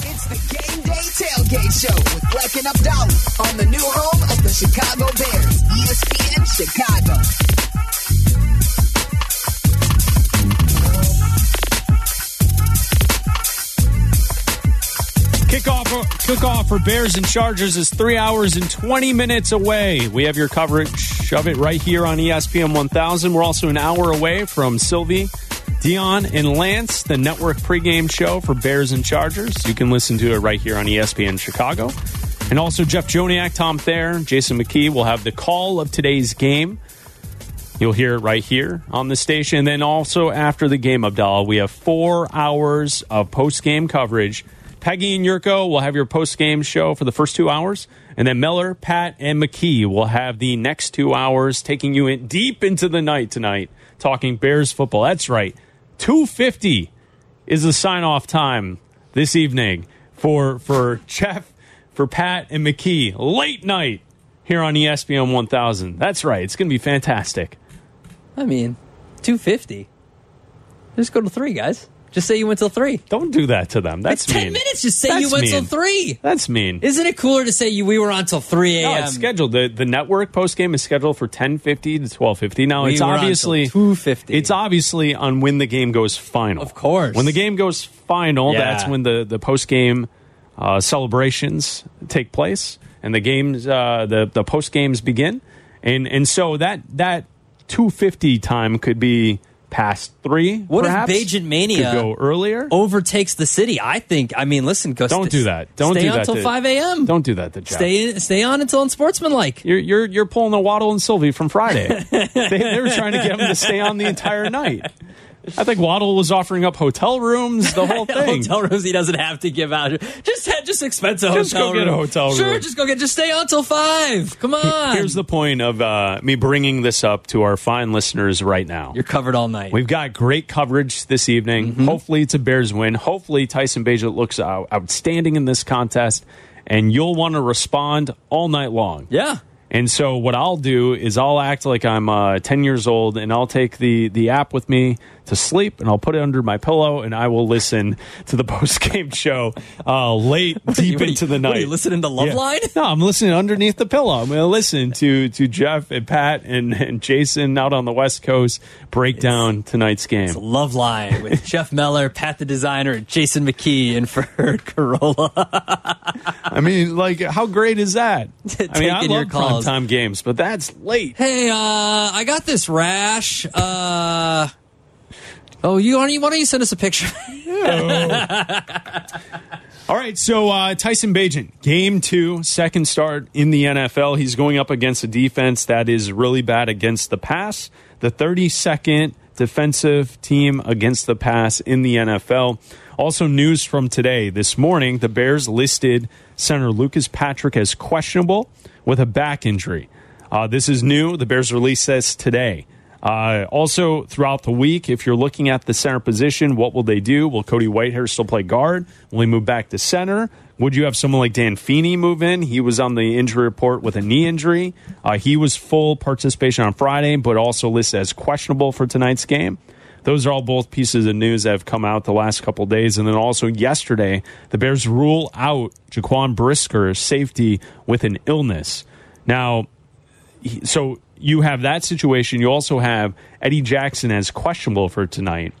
It's the Game Day Tailgate Show with Bleck and Abdalla on the new home of the Chicago Bears, ESPN Chicago. Kickoff, kickoff for Bears and Chargers is three hours and 20 minutes away. We have your coverage of it right here on ESPN 1000. We're also an hour away from Silvy, Dion, and Lance, the network pregame show for Bears and Chargers. You can listen to it right here on ESPN Chicago. And also Jeff Joniak, Tom Thayer, Jason McKie will have the call of today's game. You'll hear it right here on the station. And then also after the game, Abdalla, we have four hours of post game coverage. Peggy and Yurko will have your post game show for the first two hours. And then Miller, Pat, and McKie will have the next two hours, taking you in deep into the night tonight, talking Bears football. That's right. 250 is the sign off time this evening for for Jeff, for Pat, and McKie. Late night here on ESPN 1000. That's right. It's going to be fantastic. I mean, 250. Just go to three, guys. Just say you went till three. Don't do that to them. That's it's 10 mean. minutes. Just say That's you went till three. That's mean. Isn't it cooler to say you we were on till 3 No, a.m.? it's scheduled. The the network post game is scheduled for ten fifty to twelve fifty. Now We it's obviously 2:50. It's obviously on when the game goes final. Of course. when the game goes final, Yeah. that's when the the post game uh, celebrations take place and the games uh, the the post games begin, and and so that that two fifty time could be past three. What if perhaps? Bagent Mania could go earlier? overtakes the city. I think. I mean, listen, go. Don't do that. Don't stay do on that until 5 a.m. Don't do that to Jeff. stay in, stay on until unsportsmanlike. You're you're you're pulling a Waddle and Silvy from Friday. they, they were trying to get him to stay on the entire night. I think Waddle was offering up hotel rooms, the whole thing. hotel rooms he doesn't have to give out. Just just expense a Just hotel go get a hotel Sure, room. just go get. Just stay on till five. Come on. Here's the point of uh, me bringing this up to our fine listeners right now. You're covered all night. We've got great coverage this evening. Mm-hmm. Hopefully, it's a Bears win. Hopefully, Tyson Bagent looks out- outstanding in this contest, and you'll want to respond all night long. yeah. And so what I'll do is I'll act like I'm uh, 10 years old and I'll take the, the app with me to sleep and I'll put it under my pillow and I will listen to the post game show uh, late, deep you- into the what night. are you listening to Love Yeah. Line? No, I'm listening underneath the pillow. I'm going to listen to to Jeff and Pat and, and Jason out on the West Coast break down tonight's game. Love Line with Jeff Meller, Pat the designer, and Jason McKie, and for Corolla. I mean, like, how great is that? I mean, I love primetime games, but that's late. hey, uh, I got this rash. Uh, oh, you you, why don't you send us a picture? All right, so uh, Tyson Bagent, game two, second start in the NFL. He's going up against a defense that is really bad against the pass, the 32nd defensive team against the pass in the NFL. Also, news from today. This morning, the Bears listed center Lucas Patrick as questionable with a back injury. Uh, this is new. The Bears released this today. Uh, also, throughout the week, if you're looking at the center position, what will they do? Will Cody Whitehair still play guard? Will he move back to center? Would you have someone like Dan Feeney move in? He was on the injury report with a knee injury. Uh, he was full participation on Friday, but also listed as questionable for tonight's game. Those are all both pieces of news that have come out the last couple days. And then also yesterday, the Bears rule out Jaquan Brisker, safety, with an illness. Now, so you have that situation. You also have Eddie Jackson as questionable for tonight.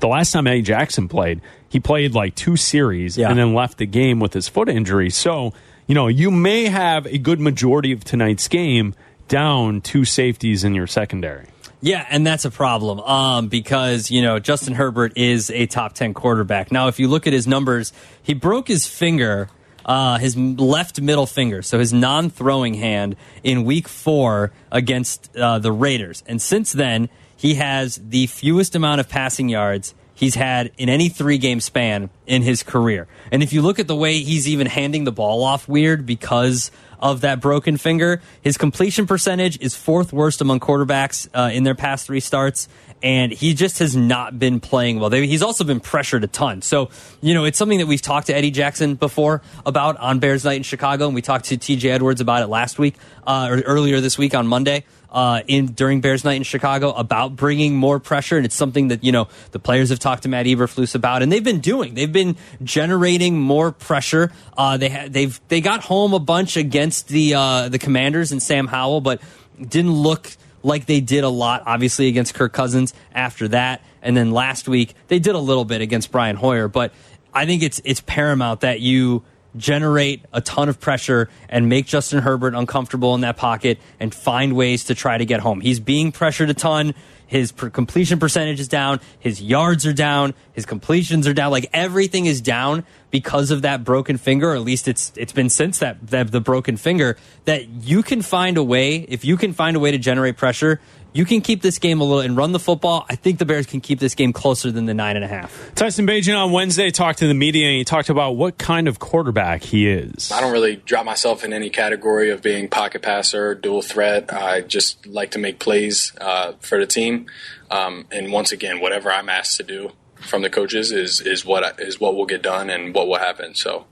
The last time Eddie Jackson played, he played like two series Yeah. and then left the game with his foot injury. So, you know, you may have a good majority of tonight's game down two safeties in your secondary. Yeah, and that's a problem um, because, you know, Justin Herbert is a top 10 quarterback. Now, if you look at his numbers, he broke his finger, uh, his left middle finger, so his non throwing hand in week four against uh, the Raiders. And since then, he has the fewest amount of passing yards he's had in any three game span in his career. And if you look at the way he's even handing the ball off weird because of that broken finger, his completion percentage is fourth worst among quarterbacks uh, in their past three starts. And he just has not been playing well. He's also been pressured a ton. So, you know, it's something that we've talked to Eddie Jackson before about on Bears Night in Chicago. And we talked to TJ Edwards about it last week, uh, or earlier this week on Monday. Uh, in during Bears night in Chicago about bringing more pressure, and it's something that you know the players have talked to Matt Eberflus about, and they've been doing. They've been generating more pressure. Uh, they ha- they've they got home a bunch against the uh, the Commanders and Sam Howell, but didn't look like they did a lot, obviously, against Kirk Cousins after that. And then last week, they did a little bit against Brian Hoyer. But I think it's, it's paramount that you generate a ton of pressure and make Justin Herbert uncomfortable in that pocket and find ways to try to get home. He's being pressured a ton. His completion percentage is down. His yards are down. His completions are down. Like everything is down because of that broken finger. Or at least it's it's been since that, that the broken finger that you can find a way. If you can find a way to generate pressure, you can keep this game a little and run the football. I think the Bears can keep this game closer than the nine and a half. Tyson Bagent on Wednesday talked to the media and he talked about what kind of quarterback he is. I don't really drop myself in any category of being pocket passer, dual threat. I just like to make plays uh, for the team. Um, and once again, whatever I'm asked to do from the coaches is is what is what will get done and what will happen. So,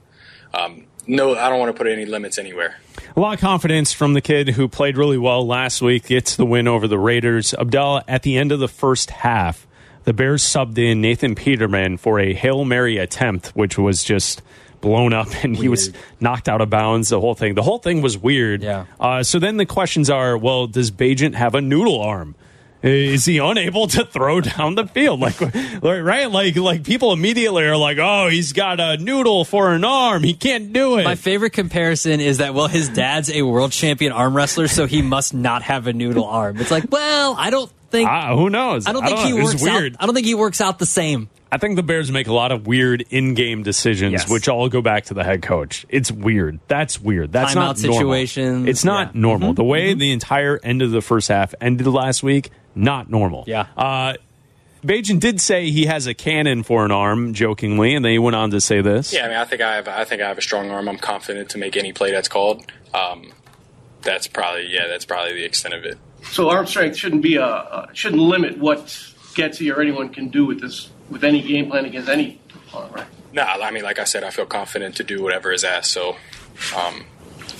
um, no, I don't want to put any limits anywhere. A lot of confidence from the kid who played really well last week, gets the win over the Raiders. Abdalla, at the end of the first half, the Bears subbed in Nathan Peterman for a Hail Mary attempt, which was just blown up and weird. he was knocked out of bounds. The whole thing, the whole thing was weird. Yeah. Uh, so then the questions are: Well, does Bagent have a noodle arm? Is he unable to throw down the field? Like, right? Like, like people immediately are like, "Oh, he's got a noodle for an arm. He can't do it." My favorite comparison is that well, his dad's a world champion arm wrestler, so he must not have a noodle arm. It's like, well, I don't think. Uh, who knows? I don't think I don't he works weird. out. I don't think he works out the same. I think the Bears make a lot of weird in-game decisions, yes. which all go back to the head coach. It's weird. That's weird. That's Timeout not situations. It's not yeah. normal. Mm-hmm. The way mm-hmm. the entire end of the first half ended last week not normal. Yeah. Uh, Bagent did say he has a cannon for an arm, jokingly, and then he went on to say this. Yeah, I mean, I think I have, I think I have a strong arm. I'm confident to make any play that's called. Um, that's probably, yeah, that's probably the extent of it. So arm strength shouldn't be a, uh, shouldn't limit what Getsy or anyone can do with this, with any game plan against any opponent, right? No, I mean, like I said, I feel confident to do whatever is asked. So, um,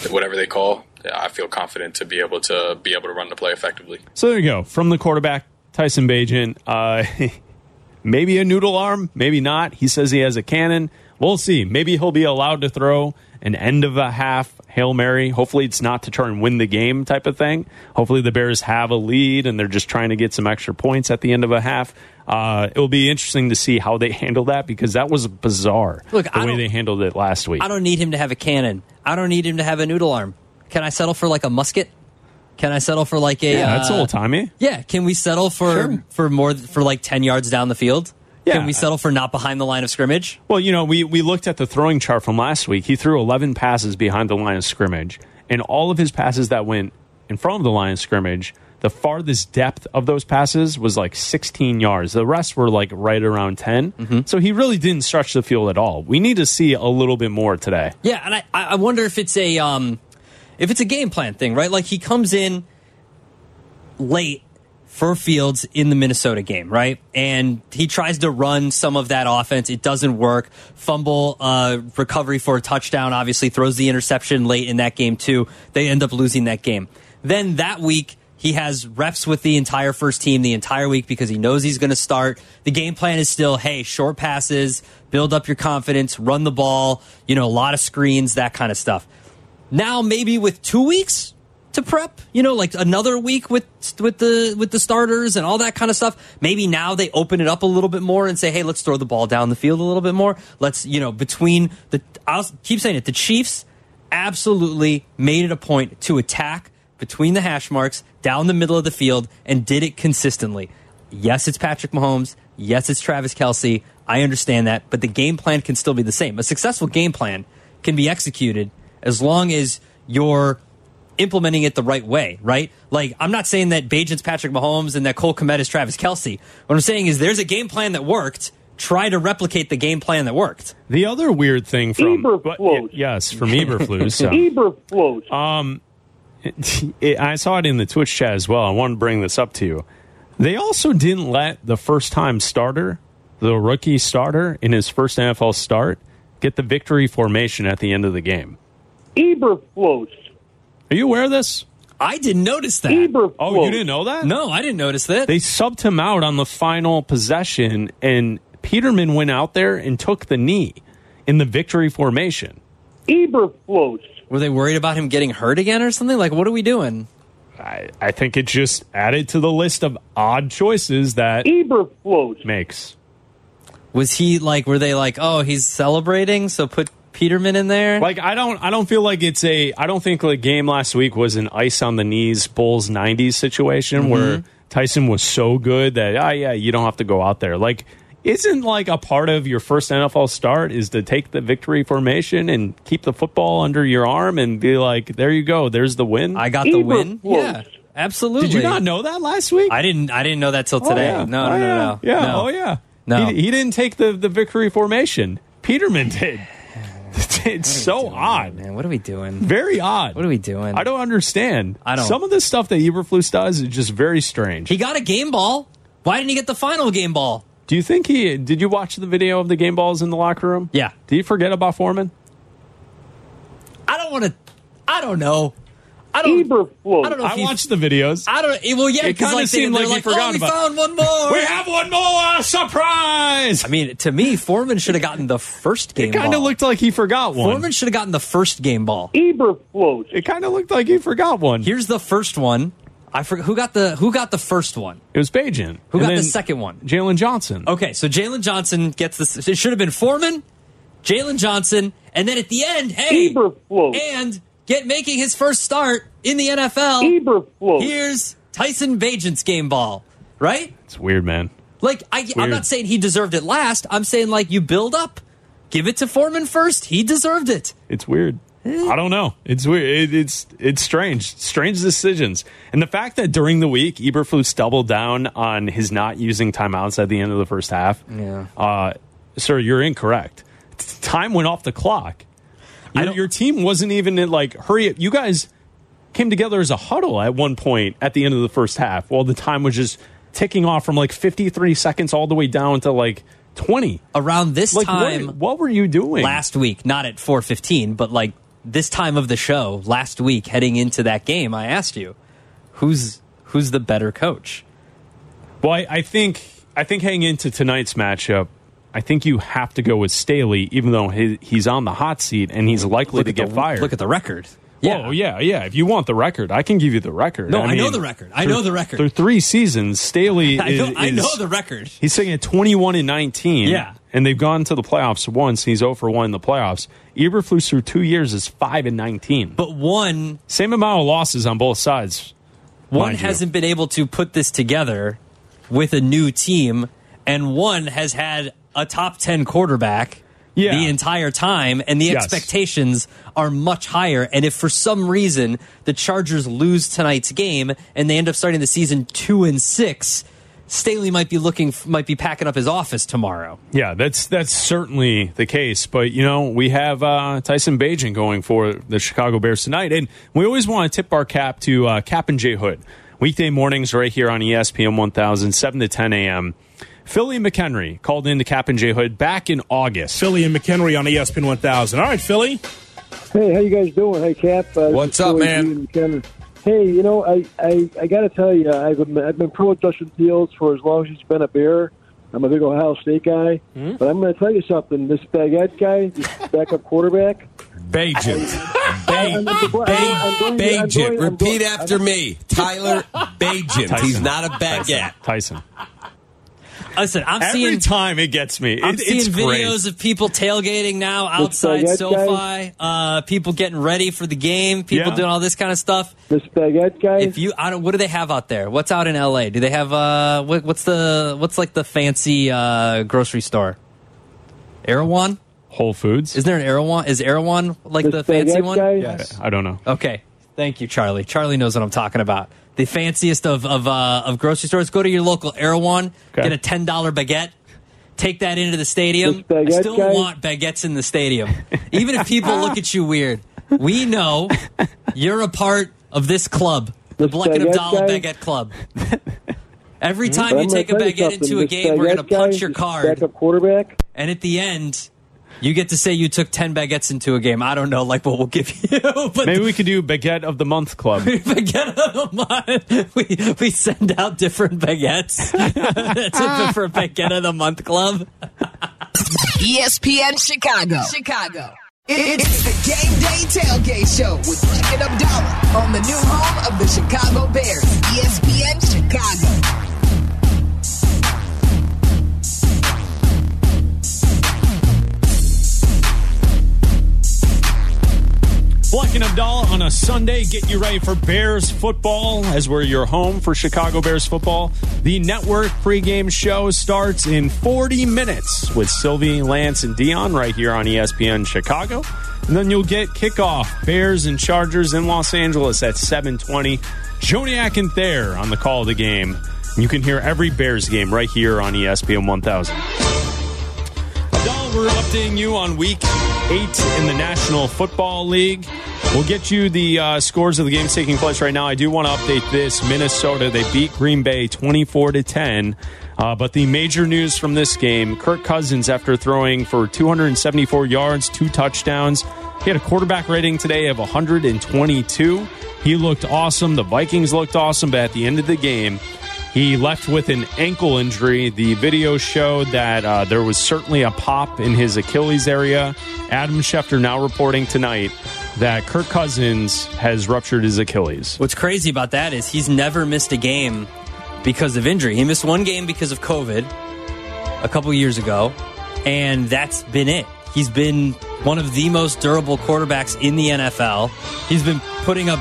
whatever they call, I feel confident to be able to be able to run the play effectively. So there you go. From the quarterback, Tyson Bagent. Uh, maybe a noodle arm, maybe not. He says he has a cannon. We'll see. Maybe he'll be allowed to throw an end of a half Hail Mary. Hopefully, it's not to try and win the game type of thing. Hopefully, the Bears have a lead and they're just trying to get some extra points at the end of a half. Uh, it will be interesting to see how they handle that because that was bizarre Look, the way they handled it last week. I don't need him to have a cannon. I don't need him to have a noodle arm. Can I settle for like a musket? Can I settle for like a? Yeah, that's uh, old timey. Yeah, can we settle for sure. for more for like ten yards down the field? Yeah. Can we settle for not behind the line of scrimmage? Well, you know, we we looked at the throwing chart from last week. He threw 11 passes behind the line of scrimmage, and all of his passes that went in front of the line of scrimmage, the farthest depth of those passes was like 16 yards. The rest were like right around 10. Mm-hmm. So he really didn't stretch the field at all. We need to see a little bit more today. Yeah, and I I wonder if it's a um if it's a game plan thing, right? Like he comes in late for Fields in the Minnesota game, right? And he tries to run some of that offense. It doesn't work. Fumble, uh, recovery for a touchdown, obviously throws the interception late in that game too. They end up losing that game. Then that week, he has reps with the entire first team the entire week because he knows he's going to start. The game plan is still, hey, short passes, build up your confidence, run the ball, you know, a lot of screens, that kind of stuff. Now maybe with two weeks to prep, you know, like another week with with the with the starters and all that kind of stuff. Maybe now they open it up a little bit more and say, "Hey, let's throw the ball down the field a little bit more." Let's, you know, between the I'll keep saying it, the Chiefs absolutely made it a point to attack between the hash marks down the middle of the field and did it consistently. Yes, it's Patrick Mahomes. Yes, it's Travis Kelce. I understand that, but the game plan can still be the same. A successful game plan can be executed as long as you're implementing it the right way, right? Like, I'm not saying that Bagent's Patrick Mahomes and that Cole Kmet is Travis Kelce. What I'm saying is there's a game plan that worked. Try to replicate the game plan that worked. The other weird thing from Eberflus. yes, from Eberflus. So. Eberflus. Um, it, it, I saw it in the Twitch chat as well. I want to bring this up to you. They also didn't let the first time starter, the rookie starter in his first NFL start, get the victory formation at the end of the game. Eberflus. Are you aware of this? I didn't notice that. Eberflus. Oh, you didn't know that? No, I didn't notice that. They subbed him out on the final possession, and Peterman went out there and took the knee in the victory formation. Eberflus. Were they worried about him getting hurt again or something? Like, what are we doing? I, I think it just added to the list of odd choices that Eberflus. makes. Was he like? Were they like, oh, he's celebrating, so put Peterman in there? Like I don't I don't feel like it's a I don't think the game last week was an ice on the knees Bulls 90s situation where Tyson was so good that ah yeah, you don't have to go out there. Like isn't like a part of your first NFL start is to take the victory formation and keep the football under your arm and be like, there you go, there's the win. I got the win. Eberflus. Yeah, absolutely. Did you not know that last week? I didn't. I didn't know that till Oh, today. yeah. No, Oh, no, no, yeah. no. Yeah. No. Oh yeah. No. He, he didn't take the the victory formation. Peterman did. it's so odd. Man, what are we doing? Very odd. What are we doing? I don't understand. I don't- Some of the stuff that Eberflus does is just very strange. He got a game ball. Why didn't he get the final game ball? Do you think he did? You watch the video of the game balls in the locker room? Yeah. Did you forget about Foreman? I don't want to. I don't know. I don't. Eberflus. I don't know. If I he- watched the videos. I don't. Eh, well, yeah, It kinda like seemed they're like he forgot oh, we about- found one more. we have one more surprise. I mean, to me, Foreman should have gotten the first game It kind ball. of looked like he forgot one. Foreman should have gotten the first game ball. Eberflus. It kind of looked like he forgot one. Here's the first one. I forgot who got the who got the first one. It was Bagent. Who And got the second one? Jaylon Johnson. Okay, so Jaylon Johnson gets this. It should have been Foreman, Jalen Johnson, and then at the end, hey, Eberflus. and get making his first start in the NFL. Eberflus. Here's Tyson Bagent's game ball, right? It's weird, man. Like I, I'm not saying he deserved it last. I'm saying like you build up, give it to Foreman first. He deserved it. It's weird. I don't know. It's weird. It, it's it's strange. Strange decisions. And the fact that during the week Eberflus doubled down on his not using timeouts at the end of the first half. Yeah. Uh, sir, you're incorrect. Time went off the clock. Your, your team wasn't even in like hurry up. You guys came together as a huddle at one point at the end of the first half while the time was just ticking off from like 53 seconds all the way down to like 20. Around this Like time what, what were you doing? last week, not at 4:15, but like this time of the show last week, heading into that game, I asked you, who's who's the better coach? Well, I, I think I think heading into tonight's matchup, I think you have to go with Staley, even though he, he's on the hot seat and he's likely to get the, fired. Look at the record. Oh yeah, yeah. If you want the record, I can give you the record. No, I know mean, the record. I through- know the record. Through three seasons, Staley I is, know, I know the record. He's sitting at twenty-one and nineteen. Yeah. and they've gone to the playoffs once. He's zero for one in the playoffs. Eberflus through two years is five and nineteen. But one Same amount of losses on both sides. one hasn't been able to put this together with a new team, and one has had a top 10 quarterback Yeah. the entire time, and the Yes. expectations are much higher. And if for some reason the Chargers lose tonight's game and they end up starting the season two and six, Staley might be looking, might be packing up his office tomorrow. Yeah, that's that's certainly the case. But you know, we have uh, Tyson Bagent going for the Chicago Bears tonight, and we always want to tip our cap to uh, Kap and J Hood weekday mornings right here on ESPN 1000, 7 to 10 a.m. Philly McHenry called in to Kap and J Hood back in August. Philly and McHenry on ESPN 1000. All right, Philly. Hey, how you guys doing? Hey, Kap. Uh, What's up, man? G and Ken. Hey, you know, I I, I got to tell you, I've been, I've been pro with Justin Fields for as long as he's been a Bear. I'm a big Ohio State guy, Hmm? but I'm going to tell you something. This Baguette guy, this backup quarterback. Bagent. Bagent. Repeat after me. Tyler Bagent. He's not a baguette. Tyson. Listen, I'm Every seeing. time it gets me. I'm It- seeing it's great. videos of people tailgating now outside SoFi. Uh, people getting ready for the game. People Yeah. doing all this kind of stuff. The Baguette guy. If you, I don't. What do they have out there? What's out in LA? Do they have uh? What, what's the what's like the fancy uh grocery store? Erewhon? Whole Foods. Isn't there an Erewhon? Is Erewhon like this the fancy one? guy. Yes. I don't know. Okay. Thank you, Charlie. Charlie knows what I'm talking about. The fanciest of of, uh, of grocery stores. Go to your local Erewhon. Okay. Get a ten dollar baguette. Take that into the stadium. This I still guy? want baguettes in the stadium, even if people look at you weird. We know you're a part of this club, the This Bleck and baguette Abdalla guy? Baguette Club. Every But time I'm you take a baguette into a game, we're going to punch your this card, Backup quarterback. and at the end, You get to say you took 10 baguettes into a game. I don't know, like what we'll give you. but Maybe we could do Baguette of the Month Club. baguette of the month. We, we send out different baguettes to, for Baguette of the Month Club. ESPN Chicago. Chicago. It's the Game Day Tailgate Show with Bleck and Abdalla on the new home of the Chicago Bears, ESPN Chicago. Bleck and Abdalla on a Sunday, get you ready for Bears football as we're your home for Chicago Bears football. The network pregame show starts in 40 minutes with Silvy, Lance, and Dion right here on ESPN Chicago. And then you'll get kickoff Bears and Chargers in Los Angeles at 720. Joniak and Thayer on the call of the game. You can hear every Bears game right here on ESPN 1000. Abdalla, we're updating you on week eight in the National Football League. We'll get you the uh, scores of the games taking place right now. I do want to update this. Minnesota, they beat Green Bay 24 to 10. Uh, but the major news from this game Kirk Cousins, after throwing for 274 yards, two touchdowns, he had a quarterback rating today of 122. He looked awesome. The Vikings looked awesome. But at the end of the game, he left with an ankle injury. The video showed that uh, there was certainly a pop in his Achilles area. Adam Schefter now reporting tonight that Kirk Cousins has ruptured his Achilles. What's crazy about that is he's never missed a game because of injury. He missed one game because of COVID a couple years ago, and that's been it. He's been one of the most durable quarterbacks in the NFL. He's been putting up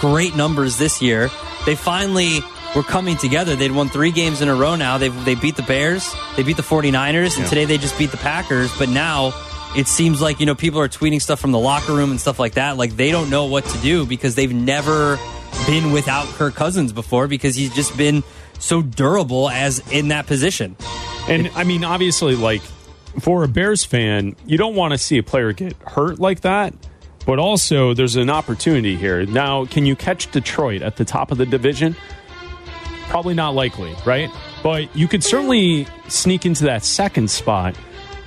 great numbers this year. They finally were coming together. They'd won three games in a row now. They they beat the Bears, they beat the 49ers, and Yeah. today they just beat the Packers. But now it seems like, you know, people are tweeting stuff from the locker room and stuff like that. Like they don't know what to do because they've never been without Kirk Cousins before because he's just been so durable as in that position. And I mean, obviously, like for a Bears fan, you don't want to see a player get hurt like that. But also, there's an opportunity here. Now, can you catch Detroit at the top of the division? Probably not likely, right? But you could certainly sneak into that second spot,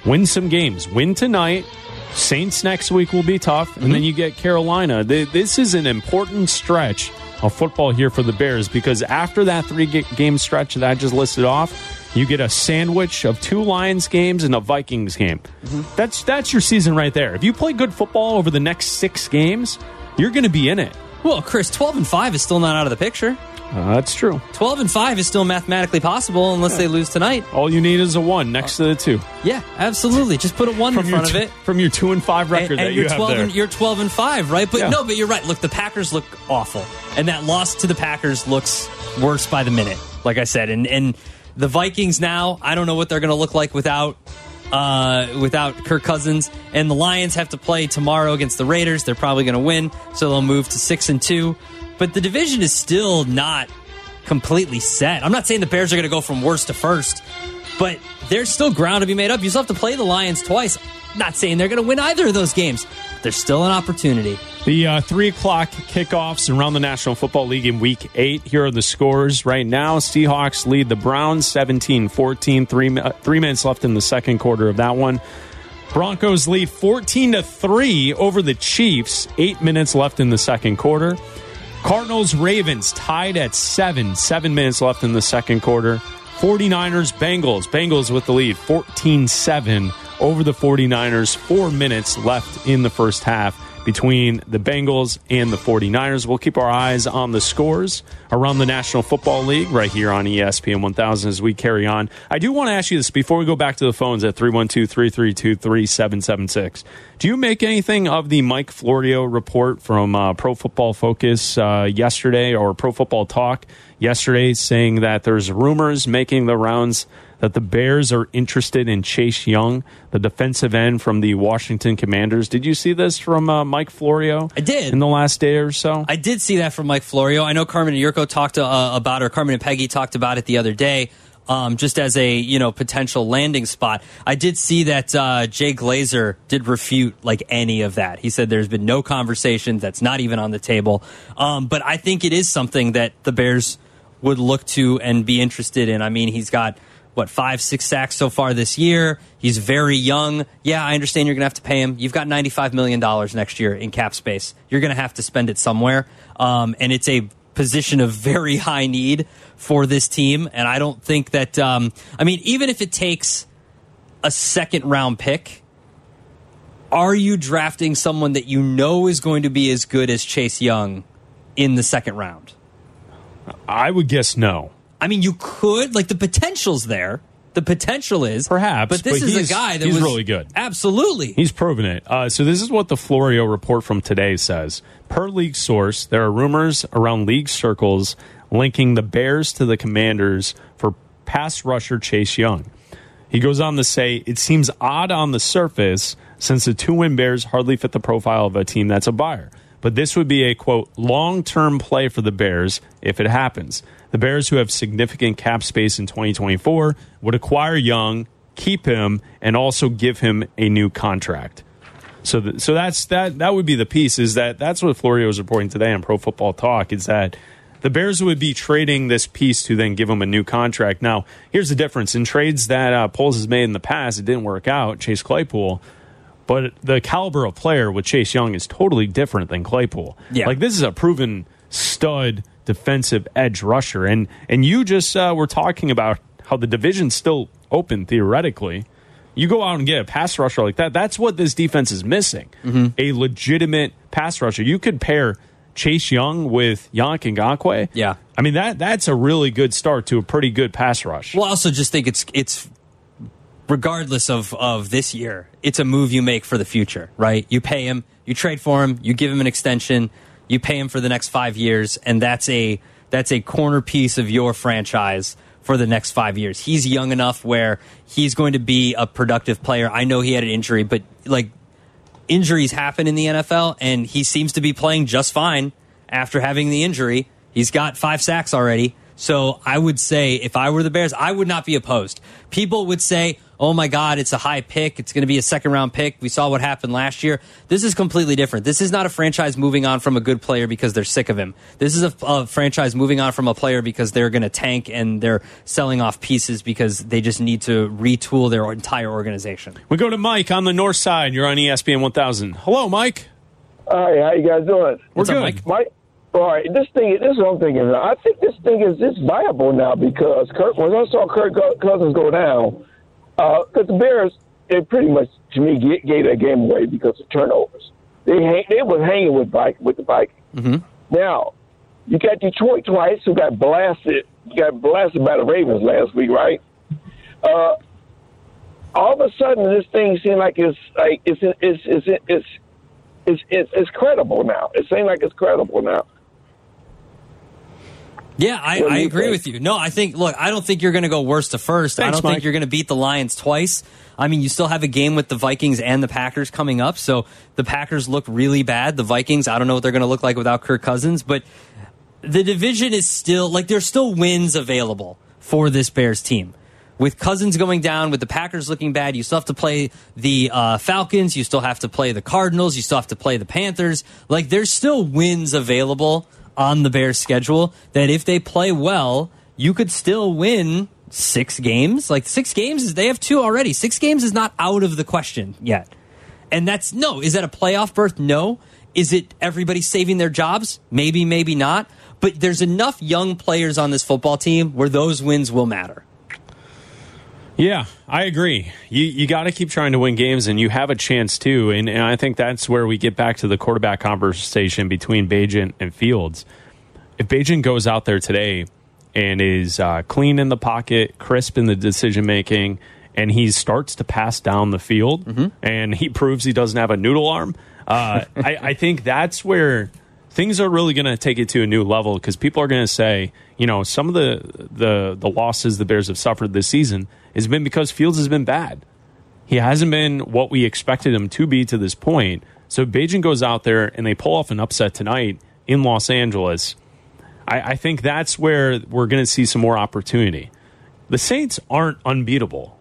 win some games, win tonight. Saints next week will be tough, and then mm-hmm. you get Carolina. This is an important stretch of football here for the Bears because after that three game stretch that I just listed off, you get a sandwich of two Lions games and a Vikings game. Mm-hmm. That's that's your season right there. If you play good football over the next six games, you're going to be in it. Well, Chris, 12 and 5 is still not out of the picture. Uh, that's true. 12 and 5 is still mathematically possible unless they lose tonight. All you need is a one next to the two Yeah, absolutely. Just put a 1 in front of it. from your two and five record and, that and you you're have 12 there. and you're 12 and 5 right but Yeah. no but you're right look the packers look awful and that loss to the packers looks worse by the minute like i said and and the vikings now i don't know what they're going to look like without uh, without Kirk Cousins, and the Lions have to play tomorrow against the Raiders. They're probably going to win, so they'll move to six and two. But the division is still not completely set. I'm not saying the Bears are going to go from worst to first, but there's still ground to be made up. You still have to play the Lions twice. Not saying they're going to win either of those games. There's still an opportunity. The uh, three o'clock kickoffs around the National Football League in week eight. Here are the scores right now. Seahawks lead the Browns 17 14. Three, uh, three minutes left in the second quarter of that one. Broncos lead 14 to 3 over the Chiefs. Eight minutes left in the second quarter. Cardinals Ravens tied at seven. Seven minutes left in the second quarter. 49ers Bengals. Bengals with the lead 14 7 over the 49ers. Four minutes left in the first half between the Bengals and the 49ers. We'll keep our eyes on the scores around the National Football League right here on ESPN 1000 as we carry on. I do want to ask you this before we go back to the phones at 312 332 3776. Do you make anything of the Mike Florio report from uh, Pro Football Focus uh, yesterday or Pro Football Talk yesterday saying that there's rumors making the rounds that the Bears are interested in Chase Young, the defensive end from the Washington Commanders? Did you see this from uh, Mike Florio? I did. In the last day or so? I did see that from Mike Florio. I know Carmen and Yurko talked uh, about, or Carmen and Peggy talked about it the other day, um, just as a you know potential landing spot. I did see that uh, Jay Glazer did refute like any of that. He said there's been no conversation. That's not even on the table. Um, but I think it is something that the Bears would look to and be interested in. I mean, he's got what five, six sacks so far this year. He's very young. Yeah, I understand you're going to have to pay him. You've got ninety five million dollars next year in cap space. You're going to have to spend it somewhere, um, and it's a position of very high need for this team. And I don't think that. Um, I mean, even if it takes a second round pick, are you drafting someone that you know is going to be as good as Chase Young in the second round? I would guess no. I mean, you could like the potential's there. The potential is Perhaps, but this but is a guy that he's was really good. Absolutely, He's proven it. Uh, so this is what the Florio report from today says. Per league source, there are rumors around league circles linking the Bears to the Commanders for pass rusher Chase Young. He goes on to say, it seems odd on the surface since the two win Bears hardly fit the profile of a team that's a buyer. But this would be a quote long term play for the Bears if it happens. The Bears, who have significant cap space in 2024, would acquire Young, keep him, and also give him a new contract. So, so that's that. That would be the piece. Is that that's what Florio is reporting today on Pro Football Talk? Is that the Bears would be trading this piece to then give him a new contract. Now, here's the difference in trades that uh, Poles has made in the past. It didn't work out. Chase Claypool. But the caliber of player with Chase Young is totally different than Claypool. Yeah. Like this is a proven stud defensive edge rusher, and and you just uh, were talking about how the division's still open theoretically. You go out and get a pass rusher like that. That's what this defense is missing. Mm-hmm. A legitimate pass rusher. You could pair Chase Young with Yannick Ngakoue. Yeah. I mean that that's a really good start to a pretty good pass rush. Well, I also just think it's it's regardless of of this year, it's a move you make for the future, right? You pay him, you trade for him, you give him an extension, you pay him for the next five years, and that's a that's a corner piece of your franchise for the next five years. He's young enough where he's going to be a productive player. I know he had an injury, but like injuries happen in the NFL, and he seems to be playing just fine after having the injury. He's got five sacks already. So I would say if I were the Bears, I would not be opposed. People would say, oh my God, it's a high pick. It's going to be a second round pick. We saw what happened last year. This is completely different. This is not a franchise moving on from a good player because they're sick of him. This is a, a franchise moving on from a player because they're going to tank and they're selling off pieces because they just need to retool their entire organization. we go to Mike on the north side. You're on ESPN 1000. Hello, Mike. Hi, how you guys doing? We're What's up, good. Mike? Mike, all right, this thing, this is what I'm thinking. I think this thing is this viable now because Kirk, when I saw Kirk Cou- Cousins go down, because the Bears, they pretty much to me ga- gave that game away because of turnovers. They hang, they was hanging with Vik with the Vikings. Mm-hmm. Now, you got Detroit twice, who got blasted, got blasted by the Ravens last week, right? Uh, all of a sudden, this thing seems like it's like it's it's it's it's it's it's, it's, it's credible now. It seems like it's credible now. Yeah, I, I agree think? with you. No, I think, look, I don't think you're going to go worst to first. I don't think you're going to beat the Lions twice. I mean, you still have a game with the Vikings and the Packers coming up. So the Packers look really bad. The Vikings, I don't know what they're going to look like without Kirk Cousins, but the division is still, like, there's still wins available for this Bears team. With Cousins going down, with the Packers looking bad, you still have to play the uh, Falcons. You still have to play the Cardinals. You still have to play the Panthers. Like, there's still wins available on the Bears schedule that if they play well, you could still win six games. Like, six games is, they have two already. Six games is not out of the question yet. And that's no. Is that a playoff berth? No. Is it everybody saving their jobs? Maybe, maybe not. But there's enough young players on this football team where those wins will matter. Yeah, I agree. You you got to keep trying to win games, and you have a chance too. And, and I think that's where we get back to the quarterback conversation between Bagent and Fields. If Bagent goes out there today and is uh, clean in the pocket, crisp in the decision making, and he starts to pass down the field, and he proves he doesn't have a noodle arm, uh, I, I think that's where things are really going to take it to a new level because people are going to say, you know, some of the the the losses the Bears have suffered this season has been because Fields has been bad. He hasn't been what we expected him to be to this point. So Bagent goes out there and they pull off an upset tonight in Los Angeles. I, I think that's where we're going to see some more opportunity. The Saints aren't unbeatable.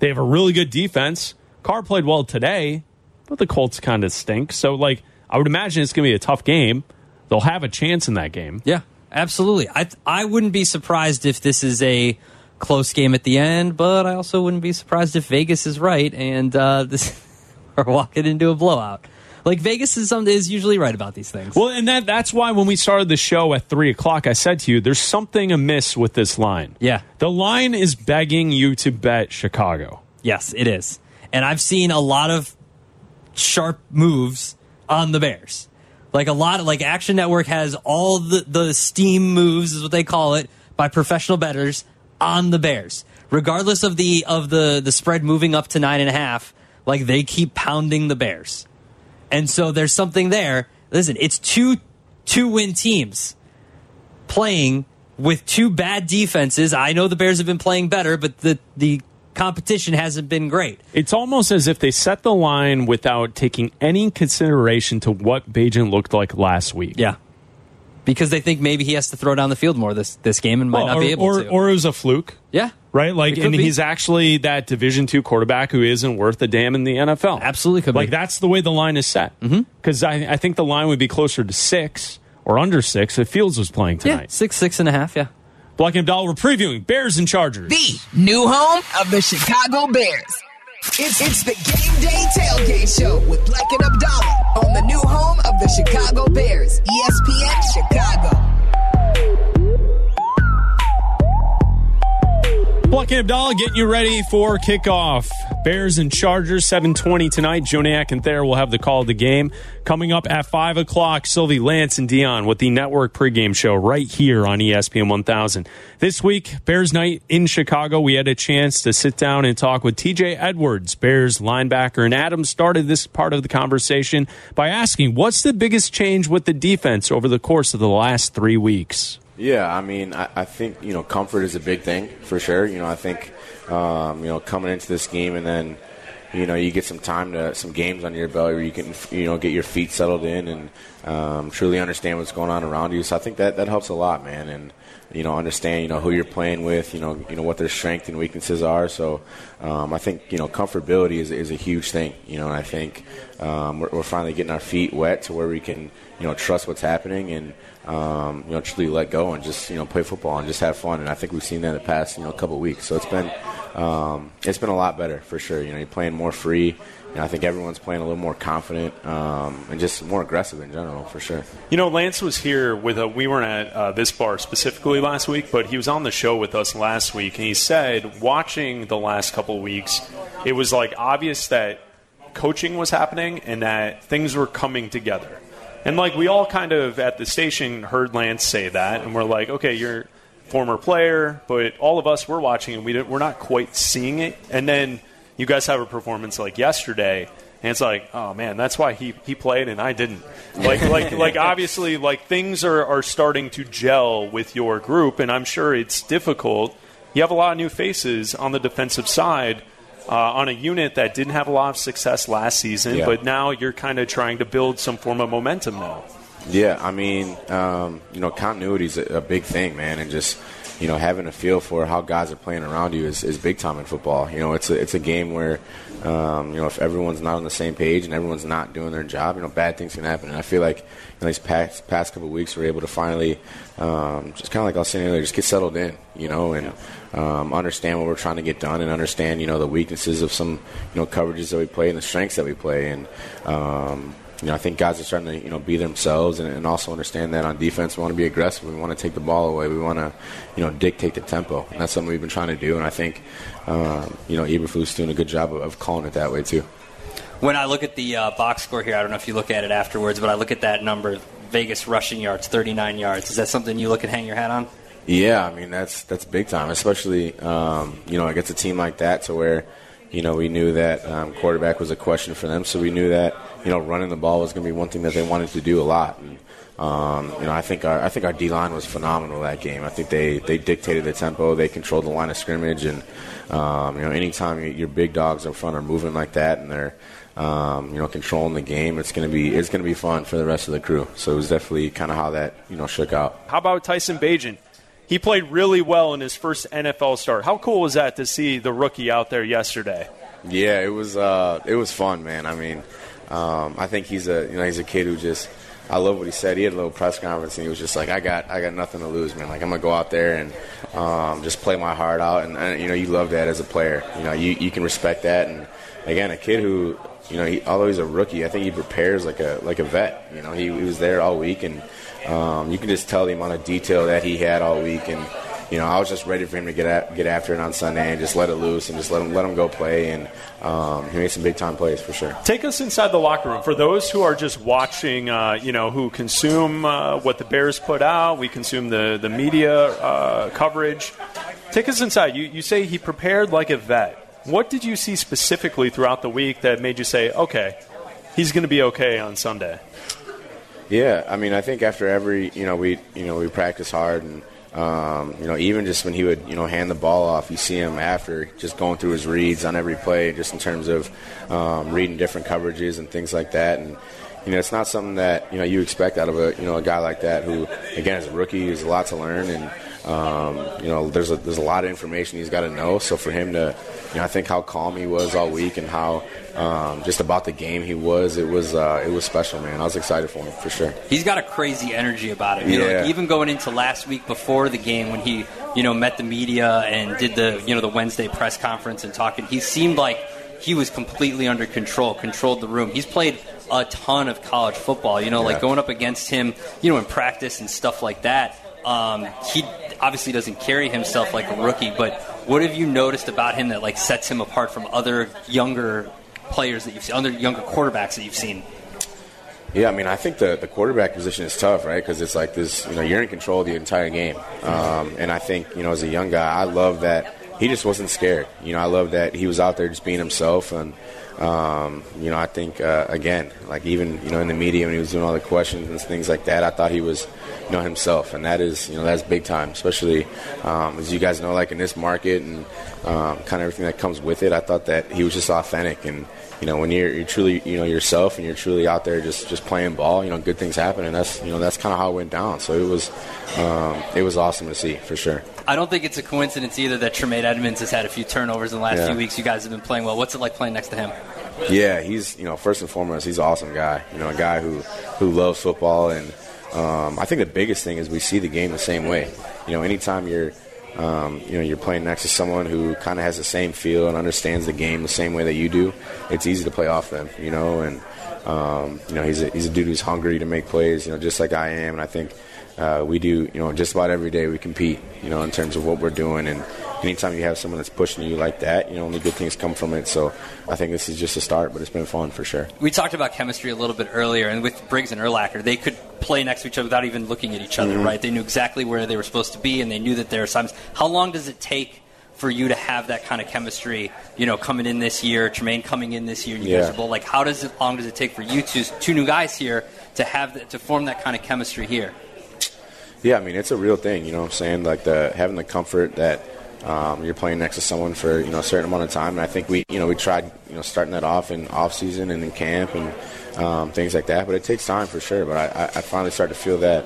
They have a really good defense. Carr played well today, but the Colts kind of stink. So, like, I would imagine it's going to be a tough game. They'll have a chance in that game. Yeah, absolutely. I I wouldn't be surprised if this is a close game at the end, but I also wouldn't be surprised if Vegas is right and uh, this we're walking into a blowout. Like Vegas is some is usually right about these things. Well, and that that's why when we started the show at three o'clock, I said to you, "There's something amiss with this line." Yeah, the line is begging you to bet Chicago. Yes, it is, and I've seen a lot of sharp moves on the Bears. Like a lot of like Action Network has all the the steam moves is what they call it by professional bettors on the Bears, regardless of the of the the spread moving up to nine and a half. Like they keep pounding the Bears, and so there's something there. Listen, it's two two win teams playing with two bad defenses. I know the Bears have been playing better, but the the competition hasn't been great. It's almost as if they set the line without taking any consideration to what Bagent looked like last week. Yeah. Because they think maybe he has to throw down the field more this, this game and might Well, not or, be able or, to. Or it was a fluke. Yeah. Right? Like, and be. he's actually that Division two quarterback who isn't worth a damn in the NFL. Absolutely could Like, be. that's the way the line is set. Mm-hmm. Because I, I think the line would be closer to six or under six if Fields was playing tonight. Yeah, six, six and a half, yeah. Bleck and Abdalla, we're previewing Bears and Chargers. The new home of the Chicago Bears. It's, it's the Game Day Tailgate Show with Bleck and Abdalla on the new home of the Chicago Bears, ESPN Chicago. Bleck and Abdalla getting you ready for kickoff. Bears and Chargers, 720 tonight. Joniak and Thayer will have the call of the game. Coming up at 5 o'clock, Silvy, Lance, and Dion with the network pregame show right here on ESPN 1000. This week, Bears night in Chicago. We had a chance to sit down and talk with TJ Edwards, Bears linebacker. And Adam started this part of the conversation by asking, what's the biggest change with the defense over the course of the last three weeks? Yeah, I mean, I, I think you know comfort is a big thing for sure. You know, I think um, you know coming into this game and then you know you get some time to some games on your belt where you can you know get your feet settled in and um, truly understand what's going on around you. So I think that that helps a lot, man. And you know understand you know who you're playing with, you know you know what their strengths and weaknesses are. So um, I think you know comfortability is is a huge thing. You know, and I think um, we're, we're finally getting our feet wet to where we can you know trust what's happening and um, you know truly let go and just you know play football and just have fun. And I think we've seen that in the past you know couple weeks. So it's been um, it's been a lot better for sure. You know, you're playing more free. Know, I think everyone's playing a little more confident um, and just more aggressive in general for sure. You know, Lance was here with a. We weren't at uh, this bar specifically last week, but he was on the show with us last week, and he said, watching the last couple weeks, it was like obvious that coaching was happening and that things were coming together. And like we all kind of at the station heard Lance say that, and we're like, okay, you're former player, but all of us were watching and we didn't, we're not quite seeing it. And then you guys have a performance like yesterday, and it's like, oh man, that's why he, he played and I didn't. Like like like obviously like things are, are starting to gel with your group, and I'm sure it's difficult. You have a lot of new faces on the defensive side. Uh, on a unit that didn't have a lot of success last season, Yeah. but now you're kind of trying to build some form of momentum now. Yeah, I mean, um, you know, continuity is a, a big thing, man, and just you know having a feel for how guys are playing around you is, is big time in football. You know, it's a it's a game where um, you know if everyone's not on the same page and everyone's not doing their job, you know, bad things can happen. And I feel like know, these past past couple of weeks we're able to finally um, just kind of like I was saying earlier, just get settled in, you know, and um, understand what we're trying to get done and understand you know the weaknesses of some you know coverages that we play and the strengths that we play and. You know, I think guys are starting to, you know, be themselves and, and also understand that on defense we want to be aggressive. We want to take the ball away. We want to, you know, dictate the tempo. And that's something we've been trying to do. And I think, um, you know, Eberflus doing a good job of, of calling it that way too. When I look at the uh, box score here, I don't know if you look at it afterwards, but I look at that number, Vegas rushing yards, 39 yards. Is that something you look and hang your hat on? Yeah, I mean that's that's big time, especially um, you know against a team like that, to where you know we knew that um, quarterback was a question for them, so we knew that you know running the ball was going to be one thing that they wanted to do a lot. And, um, you know, I think our I think our D line was phenomenal that game. I think they they dictated the tempo, they controlled the line of scrimmage, and um, you know anytime your big dogs up front are moving like that and they're um, you know controlling the game, it's to be it's going to be fun for the rest of the crew. So it was definitely kind of how that you know shook out. How about Tyson Bagent? He played really well in his first NFL start. How cool was that to see the rookie out there yesterday? Yeah, it was uh, it was fun, man. I mean, um, I think he's a you know he's a kid who just I love what he said. He had a little press conference and he was just like, I got I got nothing to lose, man. Like I'm gonna go out there and um, just play my heart out. And, and you know, you love that as a player. You know, you you can respect that. And again, a kid who you know, he, although he's a rookie, I think he prepares like a like a vet. You know, he, he was there all week, and um, you can just tell the amount of detail that he had all week. And you know, I was just ready for him to get at, get after it on Sunday and just let it loose and just let him let him go play. And um, he made some big time plays for sure. Take us inside the locker room for those who are just watching. Uh, you know, who consume uh, what the Bears put out. We consume the the media uh, coverage. Take us inside. You you say he prepared like a vet. What did you see specifically throughout the week that made you say, okay, he's going to be okay on Sunday? Yeah, I mean, I think after every, you know, we, you know, we practice hard, and um, you know, even just when he would, you know, hand the ball off, you see him after just going through his reads on every play, just in terms of um, reading different coverages and things like that, and you know, it's not something that you know you expect out of a, you know, a guy like that who, again, is a rookie, has a lot to learn, and um, you know, there's a, there's a lot of information he's got to know. So for him to, you know, I think how calm he was all week and how um, just about the game he was, it was uh, it was special, man. I was excited for him for sure. He's got a crazy energy about him. You know, Yeah. like even going into last week before the game when he, you know, met the media and did the, you know, the Wednesday press conference and talking, he seemed like he was completely under control, controlled the room. He's played a ton of college football. You know, like going up against him, you know, in practice and stuff like that. Um, he obviously doesn't carry himself like a rookie, but what have you noticed about him that like sets him apart from other younger players that you've seen, other younger quarterbacks that you've seen? Yeah, I mean, I think the, the quarterback position is tough, right? Because it's like this, you know, you're in control of the entire game. Um, and I think, you know, as a young guy, I love that he just wasn't scared. You know, I love that he was out there just being himself. And, um, you know, I think, uh, again, like even, you know, in the media when he was doing all the questions and things like that, I thought he was, you know, himself. And that is, you know, that's big time, especially, um, as you guys know, like in this market and um, kind of everything that comes with it. I thought that he was just authentic and, you know, when you're, you're truly, you know, yourself and you're truly out there just, just playing ball, you know, good things happen, and that's, you know, that's kind of how it went down. So it was, um, it was awesome to see for sure. I don't think it's a coincidence either that Tremaine Edmunds has had a few turnovers in the last Yeah. few weeks. You guys have been playing well. What's it like playing next to him? Yeah, he's, you know, first and foremost, he's an awesome guy. You know, a guy who, who loves football, and um, I think the biggest thing is we see the game the same way. You know, anytime you're, um, you know, you're playing next to someone who kind of has the same feel and understands the game the same way that you do, it's easy to play off them. You know, and um, you know, he's a, he's a dude who's hungry to make plays. You know, just like I am, and I think uh, we do. You know, just about every day we compete. You know, in terms of what we're doing, and anytime you have someone that's pushing you like that, you know, only good things come from it. So I think this is just a start, but it's been fun for sure. We talked about chemistry a little bit earlier, and with Briggs and Urlacher, they could play next to each other without even looking at each other, Mhm. right? They knew exactly where they were supposed to be, and they knew that there are times. How long does it take for you to have that kind of chemistry? You know, coming in this year, Tremaine coming in this year, and you guys are both like, how does it long does it take for you two, two new guys here to have that, to form that kind of chemistry here? Yeah, I mean it's a real thing. You know what I'm saying? Like the having the comfort that um, you're playing next to someone for you know a certain amount of time. And I think we you know we tried you know starting that off in off season and in camp and um, things like that. But it takes time for sure. But I, I, finally start to feel that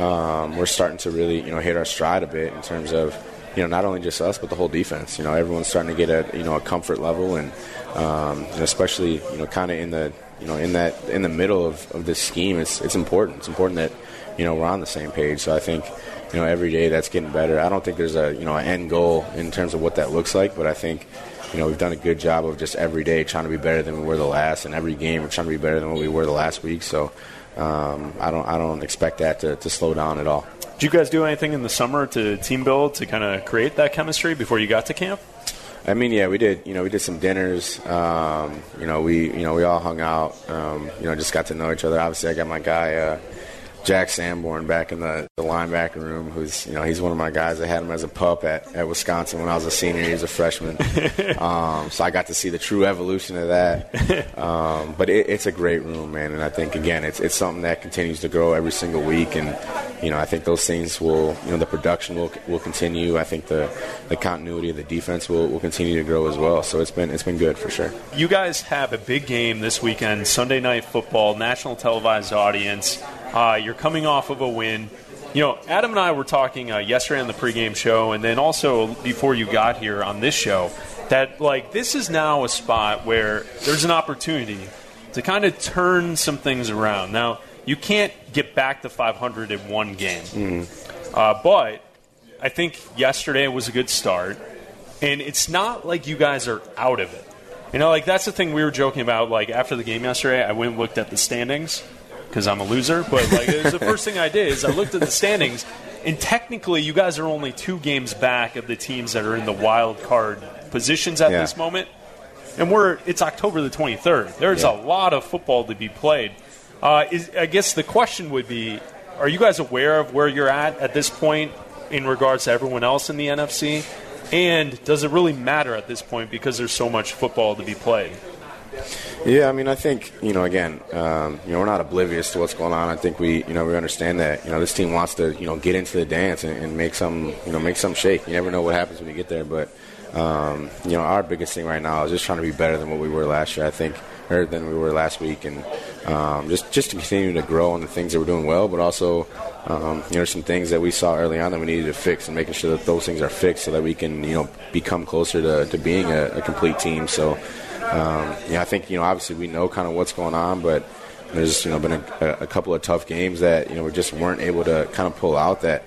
um, we're starting to really you know hit our stride a bit in terms of you know not only just us but the whole defense. You know everyone's starting to get a you know a comfort level and um, especially you know kind of in the you know in that in the middle of, of this scheme. It's it's important. It's important that you know we're on the same page. So I think you know every day that's getting better. I don't think there's a you know an end goal in terms of what that looks like, but I think you know we've done a good job of just every day trying to be better than we were the last, and every game we're trying to be better than what we were the last week. So um, I don't I don't expect that to, to slow down at all. Did you guys do anything in the summer to team build to kind of create that chemistry before you got to camp? I mean, yeah, we did. You know, we did some dinners. Um, you know, we you know we all hung out. Um, you know, just got to know each other. Obviously, I got my guy uh, Jack Sanborn back in the, the linebacker room. Who's you know he's one of my guys. I had him as a pup at, at Wisconsin when I was a senior. He was a freshman. um, so I got to see the true evolution of that. Um, but it, it's a great room, man. And I think again, it's it's something that continues to grow every single week. And you know, I think those things will you know the production will will continue. I think the the continuity of the defense will, will continue to grow as well. So it's been it's been good for sure. You guys have a big game this weekend, Sunday Night Football, national televised audience. Uh, you're coming off of a win. You know, Adam and I were talking uh, yesterday on the pregame show, and then also before you got here on this show, that like this is now a spot where there's an opportunity to kind of turn some things around. Now, you can't get back to 500 in one game. Mm-hmm. Uh, but I think yesterday was a good start, and it's not like you guys are out of it. You know, like that's the thing we were joking about. Like after the game yesterday, I went and looked at the standings because I'm a loser. But like it was the first thing I did is I looked at the standings, and technically, you guys are only two games back of the teams that are in the wild card positions at Yeah. this moment. And we're it's October the 23rd. There's Yeah. a lot of football to be played. Uh, is, I guess the question would be: Are you guys aware of where you're at at this point in regards to everyone else in the NFC? And does it really matter at this point because there's so much football to be played? Yeah, I mean, I think you know, again, um, you know, we're not oblivious to what's going on. I think we, you know, we understand that you know this team wants to, you know, get into the dance and, and make some, you know, make some shake. You never know what happens when you get there, but um, you know, our biggest thing right now is just trying to be better than what we were last year. I think, or than we were last week, and um, just just to continue to grow on the things that we're doing well, but also, um, you know, some things that we saw early on that we needed to fix, and making sure that those things are fixed so that we can, you know, become closer to, to being a, a complete team. So. Um, yeah, I think you know. Obviously, we know kind of what's going on, but there's you know been a, a couple of tough games that you know we just weren't able to kind of pull out. That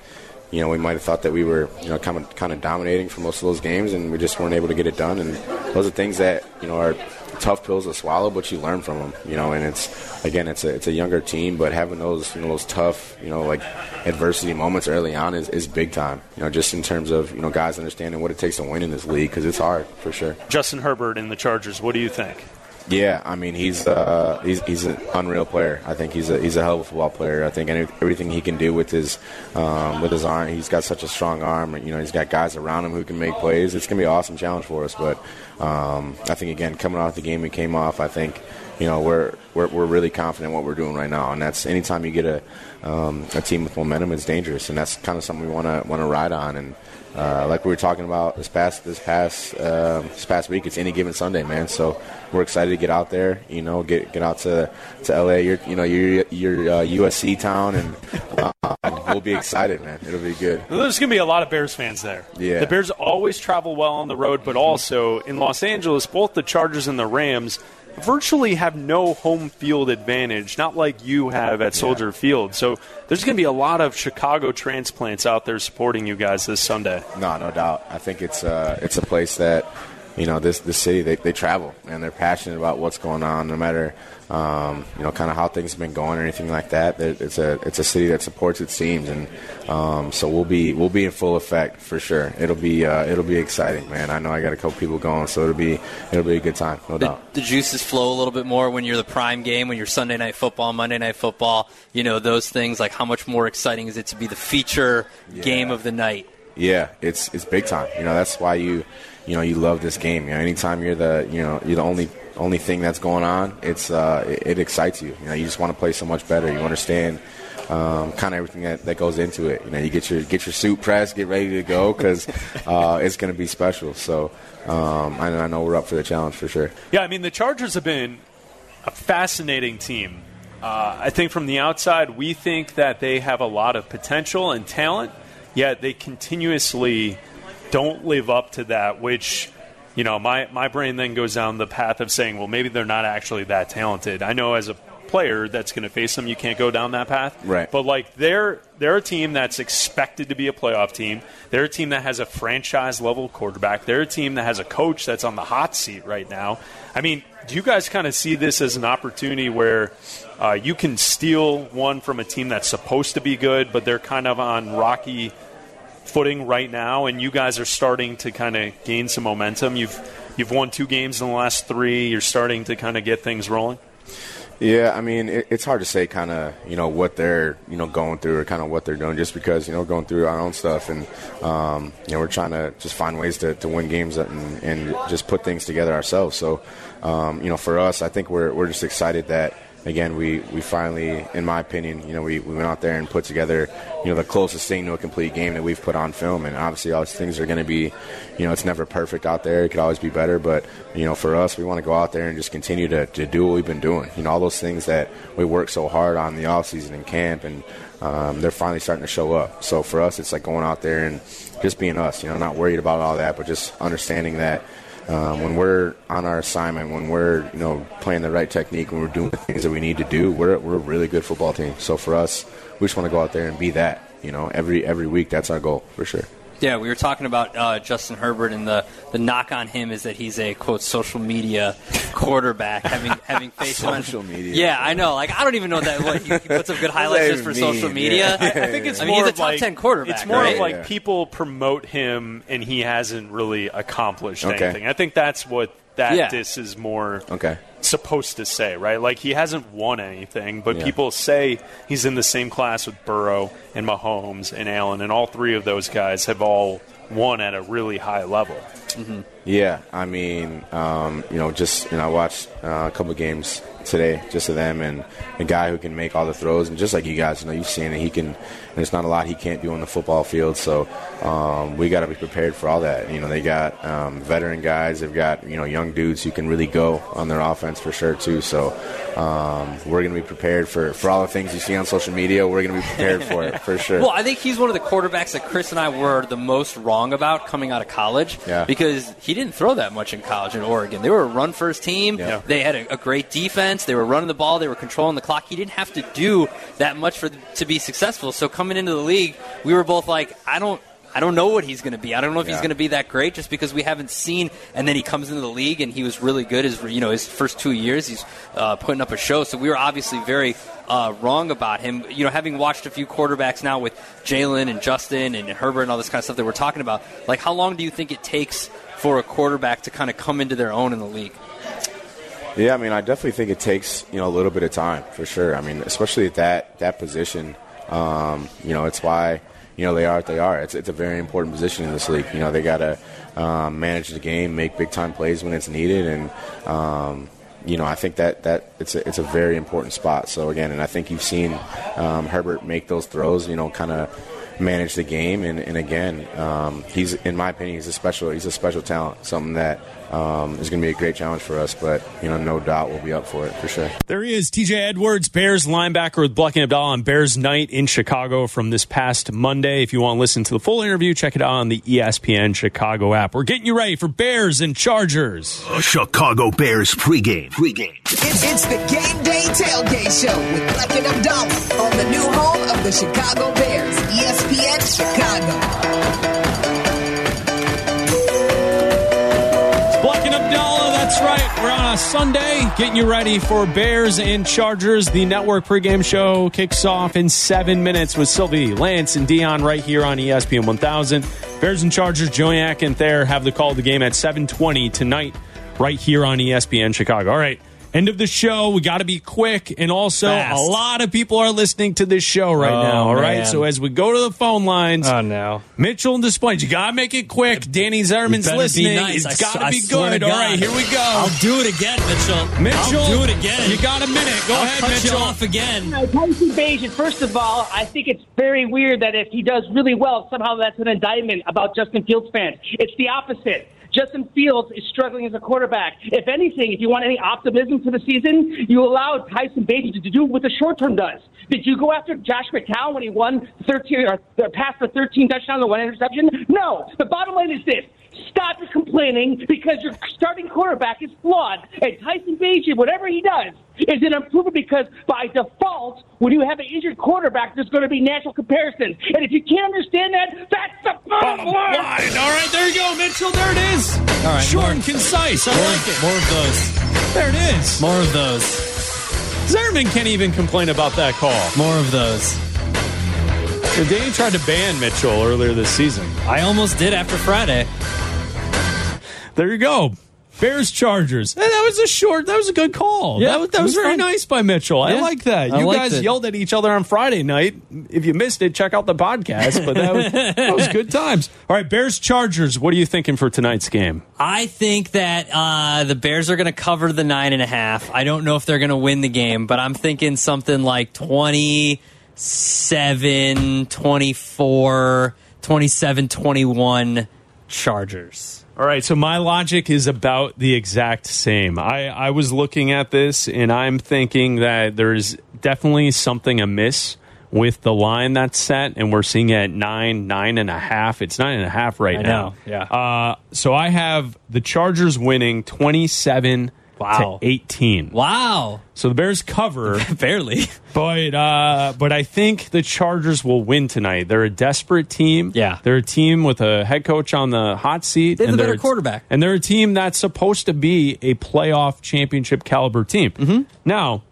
you know we might have thought that we were you know kind of kind of dominating for most of those games, and we just weren't able to get it done. And those are things that you know are tough pills to swallow, but you learn from them. You know, and it's again, it's a it's a younger team, but having those you know those tough you know like adversity moments early on is, is big time. You know, just in terms of you know guys understanding what it takes to win in this league because it's hard for sure. Justin Herbert and the Chargers. What do you think? Yeah, I mean he's uh, he's he's an unreal player. I think he's a he's a hell of a football player. I think any, everything he can do with his um, with his arm, he's got such a strong arm. You know, he's got guys around him who can make plays. It's gonna be an awesome challenge for us. But um, I think again, coming off the game we came off, I think you know we're we're, we're really confident in what we're doing right now. And that's anytime you get a um, a team with momentum, it's dangerous, and that's kind of something we want to want to ride on. And uh, like we were talking about this past this past uh, this past week, it's any given Sunday, man. So we're excited to get out there. You know, get get out to to LA. You're you know you're you're uh, USC town, and uh, we'll be excited, man. It'll be good. There's going to be a lot of Bears fans there. Yeah. The Bears always travel well on the road, but also in Los Angeles, both the Chargers and the Rams virtually have no home field advantage, not like you have at Soldier Field. So there's going to be a lot of Chicago transplants out there supporting you guys this Sunday. No, no doubt. I think it's uh, it's a place that you know this this city they, they travel and they're passionate about what's going on, no matter um, you know kind of how things have been going or anything like that. It's a it's a city that supports its teams, and um, so we'll be we'll be in full effect for sure. It'll be uh, it'll be exciting, man. I know I got a couple people going, so it'll be it'll be a good time, no doubt. The juices flow a little bit more when you're the prime game, when you're Sunday night football, Monday night football. You know those things. Like how much more exciting is it to be the feature game of the night? Yeah, it's it's big time. You know, that's why you you know you love this game. You know, anytime you're the you know you're the only only thing that's going on, it's uh, it, it excites you. You know, you just want to play so much better. You understand um, kind of everything that, that goes into it. You know, you get your get your suit pressed, get ready to go because uh, it's going to be special. So um, I, I know we're up for the challenge for sure. Yeah, I mean, the Chargers have been a fascinating team. Uh, I think from the outside, we think that they have a lot of potential and talent, yet they continuously don't live up to that, which, you know, my, my brain then goes down the path of saying, well, maybe they're not actually that talented. I know as a player that's going to face them, you can't go down that path. Right. But, like, they're, they're a team that's expected to be a playoff team. They're a team that has a franchise level quarterback. They're a team that has a coach that's on the hot seat right now. I mean, do you guys kind of see this as an opportunity where uh, you can steal one from a team that's supposed to be good, but they're kind of on rocky footing right now, and you guys are starting to kind of gain some momentum? You've you've won two games in the last three. You're starting to kind of get things rolling. Yeah, I mean, it, it's hard to say kind of, you know, what they're, you know, going through or kind of what they're doing just because, you know, going through our own stuff and, um, you know, we're trying to just find ways to, to win games and, and just put things together ourselves. So, um, you know, for us, I think we're, we're just excited that, again, we, we finally, in my opinion, you know, we, we went out there and put together, you know, the closest thing to a complete game that we've put on film. And obviously, all these things are going to be, you know, it's never perfect out there. It could always be better. But, you know, for us, we want to go out there and just continue to, to do what we've been doing. You know, all those things that we worked so hard on the offseason in camp, and um, they're finally starting to show up. So for us, it's like going out there and just being us, you know, not worried about all that, but just understanding that um, when we're on our assignment, when we're you know playing the right technique, when we're doing the things that we need to do, we're we're a really good football team. So for us, we just want to go out there and be that. You know, every every week, that's our goal for sure. Yeah, we were talking about uh, Justin Herbert, and the, the knock on him is that he's a quote social media quarterback, having having faced him on- Social media. Yeah, I know. Like I don't even know that. What he, he puts up good highlights just for mean? social media. Yeah. I, I think it's I mean, more he's a top like, 10 quarterback, It's more right? of like Yeah. people promote him and he hasn't really accomplished Okay. anything. I think that's what that Yeah. diss is more Okay. supposed to say, right? Like he hasn't won anything, but Yeah. people say he's in the same class with Burrow and Mahomes and Allen, and all three of those guys have all won at a really high level. Yeah, I mean, um, you know, just you know, I watched uh, a couple of games today, just of them, and a guy who can make all the throws, and just like you guys, you know, you've seen it. He can. There's not a lot he can't do on the football field, so um, we got to be prepared for all that. You know, they got um, veteran guys, they've got you know young dudes who can really go on their offense for sure too. So um, we're going to be prepared for for all the things you see on social media. We're going to be prepared for it for sure. Well, I think he's one of the quarterbacks that Chris and I were the most wrong about coming out of college. Yeah. Because he didn't throw that much in college in Oregon. They were a run first team. Yeah. They had a, a great defense. They were running the ball. They were controlling the clock. He didn't have to do that much for to be successful. So coming into the league, we were both like, I don't. I don't know what he's going to be. I don't know if he's going to be that great just because we haven't seen. And then he comes into the league and he was really good. His you know his first two years, he's uh, putting up a show. So we were obviously very uh, wrong about him. You know, having watched a few quarterbacks now with Jalen and Justin and Herbert and all this kind of stuff that we're talking about, like how long do you think it takes for a quarterback to kind of come into their own in the league? Yeah, I mean, I definitely think it takes you know a little bit of time for sure. I mean, especially at that that position. Um, you know, it's why you know they are what they are. It's it's a very important position in this league. You know, they got to um, manage the game, make big time plays when it's needed, and um, you know, I think that that it's a, it's a very important spot. So again, and I think you've seen um, Herbert make those throws. You know, kind of manage the game, and, and again, um, he's in my opinion, he's a special he's a special talent, something that um, is going to be a great challenge for us. But you know, no doubt we'll be up for it for sure. There he is, TJ Edwards, Bears linebacker with Bleck and Abdalla on Bears Night in Chicago from this past Monday. If you want to listen to the full interview, check it out on the ESPN Chicago app. We're getting you ready for Bears and Chargers. Chicago Bears pregame. Pregame. It's, it's the Game Day Tailgate Show with Bleck and Abdalla on the new home of the Chicago Bears, E ESPN Chicago. Bleck and Abdalla, that's right. We're on a Sunday, getting you ready for Bears and Chargers. The network pregame show kicks off in seven minutes with Silvy, Lance, and Dion right here on ESPN 1000. Bears and Chargers, Joniak and Thayer have the call of the game at 720 tonight right here on ESPN Chicago. All right. End of the show. We got to be quick. And also, Fast. a lot of people are listening to this show right Oh, now. All right. man. So, as we go to the phone lines, Oh no. Mitchell and Des Plaines, you got to make it quick. Danny Zerman's listening. nice. It's got to be good. All right. Here we go. I'll do it again, Mitchell. Mitchell, I'll do it again. You got a minute. Go I'll ahead, cut Mitchell. you off again. Now, Tyson Bagent, first of all, I think it's very weird that if he does really well, somehow that's an indictment about Justin Fields fans. It's the opposite. Justin Fields is struggling as a quarterback. If anything, if you want any optimism for the season, you allow Tyson Bagent to do what the short term does. Did you go after Josh McCown when he won 13 or passed for 13 touchdowns and one interception? No. The bottom line is this. Stop your complaining because your starting quarterback is flawed. And Tyson Bagent, whatever he does, is an improvement because by default, when you have an injured quarterback, there's going to be natural comparisons. And if you can't understand that, that's the bottom line. Line. All right, there you go, Mitchell. There it is. All right, Short more- and concise. I More, like it. more of those. There it is. More of those. Zerman can't even complain about that call. More of those. Danny tried to ban Mitchell earlier this season. I almost did after Friday. There you go. Bears Chargers. That was a short. That was a good call. Yeah, that was, that was was very fun. nice by Mitchell. I like that. I You guys it. yelled at each other on Friday night. If you missed it, check out the podcast. But that was, that was good times. All right, Bears Chargers. What are you thinking for tonight's game? I think that uh, the Bears are going to cover the nine and a half. I don't know if they're going to win the game, but I'm thinking something like 27, 24, 27, 21 Chargers. All right, so my logic is about the exact same. I, I was looking at this and I'm thinking that there's definitely something amiss with the line that's set, and we're seeing it at nine, nine and a half. It's nine and a half right I now. know, yeah. Uh, so I have the Chargers winning twenty-seven Wow. to eighteen. Wow. So the Bears cover barely, but uh, but I think the Chargers will win tonight. They're a desperate team. Yeah. they're a team with a head coach on the hot seat. They have and the they're better a- quarterback. and they're a team that's supposed to be a playoff championship caliber team. Mm-hmm. Now,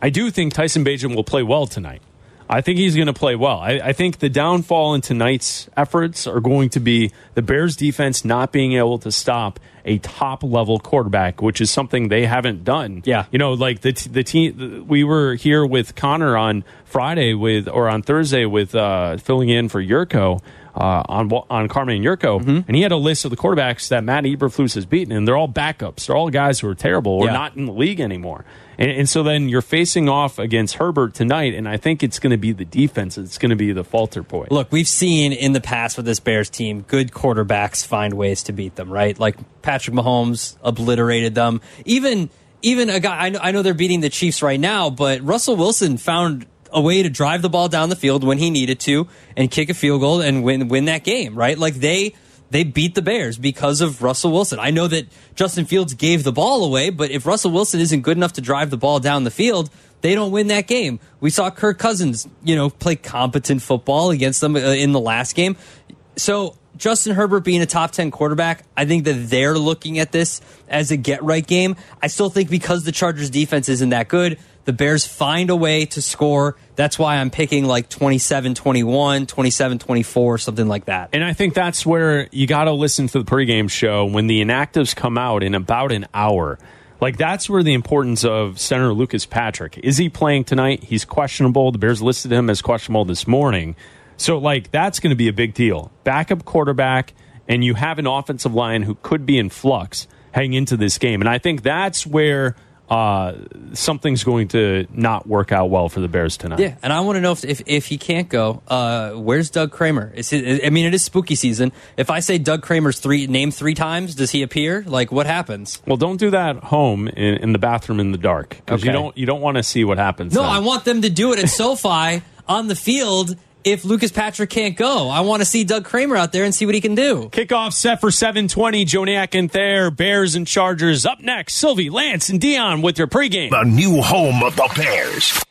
I do think Tyson Bagent will play well tonight. I think he's going to play well. I, I think the downfall in tonight's efforts are going to be the Bears defense not being able to stop a top level quarterback, which is something they haven't done. Yeah. You know, like the, t- the team, we were here with Connor on Friday with, or on Thursday with, uh, filling in for Jurko. Uh, on on Carmen Jurko, Mm-hmm. and he had a list of the quarterbacks that Matt Eberflus has beaten, and they're all backups. They're all guys who are terrible or Yeah. not in the league anymore. And, and so then you're facing off against Herbert tonight, and I think it's going to be the defense. It's going to be the falter point. Look, we've seen in the past with this Bears team, good quarterbacks find ways to beat them, right? Like Patrick Mahomes obliterated them. Even even a guy I know, I know they're beating the Chiefs right now, but Russell Wilson found a way to drive the ball down the field when he needed to and kick a field goal and win win that game, right? Like they they beat the Bears because of Russell Wilson. I know that Justin Fields gave the ball away, but if Russell Wilson isn't good enough to drive the ball down the field, they don't win that game. We saw Kirk Cousins, you know, play competent football against them uh, in the last game. So, Justin Herbert being a top 10 quarterback, I think that they're looking at this as a get right game. I still think because the Chargers defense isn't that good, the Bears find a way to score. That's why I'm picking like 27 21, 27 24, something like that. And I think that's where you got to listen to the pregame show when the inactives come out in about an hour. Like that's where the importance of center Lucas Patrick. Is he playing tonight? He's questionable. The Bears listed him as questionable this morning. So like that's going to be a big deal. Backup quarterback and you have an offensive line who could be in flux heading into this game. And I think that's where uh, something's going to not work out well for the Bears tonight. Yeah, and I want to know if, if if he can't go, uh, where's Doug Kramer? Is it, I mean, it is spooky season. If I say Doug Kramer's three name three times, does he appear? Like, what happens? Well, don't do that home in, in the bathroom in the dark because you don't you don't want to see what happens. No, then. I want them to do it at SoFi on the field. If Lucas Patrick can't go, I want to see Doug Kramer out there and see what he can do. Kickoff set for 720. Joniak and Thayer, Bears and Chargers. Up next, Silvy, Lance, and Dion with your pregame. The new home of the Bears.